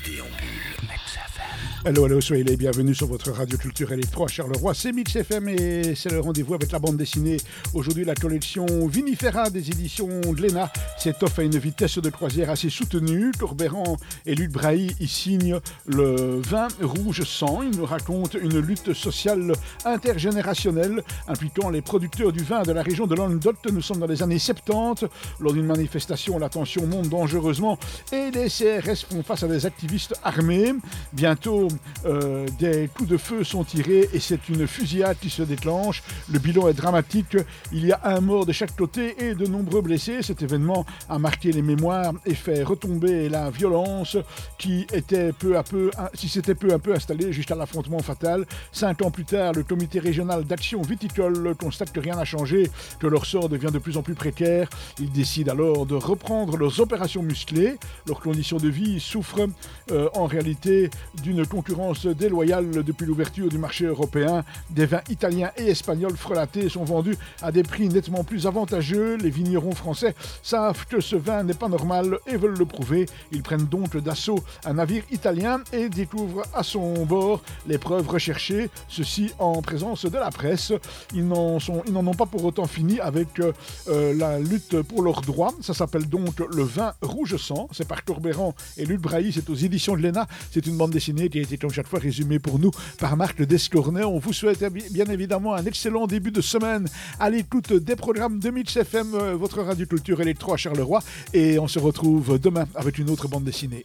BD en bulle. Hello, hello, soyez les bienvenus sur votre radio culturelle électro à Charleroi. C'est Mix FM et c'est le rendez-vous avec la bande dessinée. Aujourd'hui, la collection Vinifera des éditions Glénat s'étoffe à une vitesse de croisière assez soutenue. Torbéran et Luc Brahi y signent le vin rouge sang. Ils nous racontent une lutte sociale intergénérationnelle impliquant les producteurs du vin de la région de Languedoc. Nous sommes dans les années 70. Lors d'une manifestation, la tension monte dangereusement et les CRS font face à des activistes armés. Bientôt, euh, des coups de feu sont tirés et c'est une fusillade qui se déclenche. Le bilan est dramatique. Il y a un mort de chaque côté et de nombreux blessés. Cet événement a marqué les mémoires et fait retomber la violence qui était peu à peu, si s'était peu à peu installée jusqu'à l'affrontement fatal. Cinq ans plus tard, le comité régional d'action viticole constate que rien n'a changé, que leur sort devient de plus en plus précaire. Ils décident alors de reprendre leurs opérations musclées. Leurs conditions de vie souffrent euh, en réalité d'une concurrence déloyale depuis l'ouverture du marché européen. Des vins italiens et espagnols frelatés sont vendus à des prix nettement plus avantageux. Les vignerons français savent que ce vin n'est pas normal et veulent le prouver. Ils prennent donc d'assaut un navire italien et découvrent à son bord les preuves recherchées, ceci en présence de la presse. Ils n'en ont pas pour autant fini avec euh, la lutte pour leurs droits. Ça s'appelle donc Le vin rouge sang. C'est par Corbéran et Luc Brahi, c'est aux éditions de l'ENA. C'est une bande dessinée qui a été comme chaque fois résumé pour nous par Marc Descornet. On vous souhaite bien évidemment un excellent début de semaine à l'écoute des programmes de Mix FM, euh, votre radio culture électro à Charleroi. Et on se retrouve demain avec une autre bande dessinée.